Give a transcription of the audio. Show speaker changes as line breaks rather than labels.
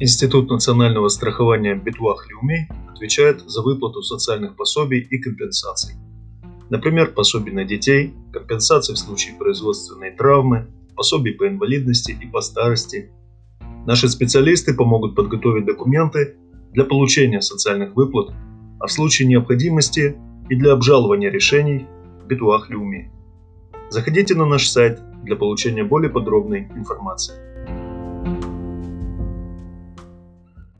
Институт национального страхования Битвах Люми отвечает за выплату социальных пособий и компенсаций. Например, пособий на детей, компенсации в случае производственной травмы, пособий по инвалидности и по старости. Наши специалисты помогут подготовить документы для получения социальных выплат, а в случае необходимости и для обжалования решений Битуах Люми. Заходите на наш сайт для получения более подробной информации.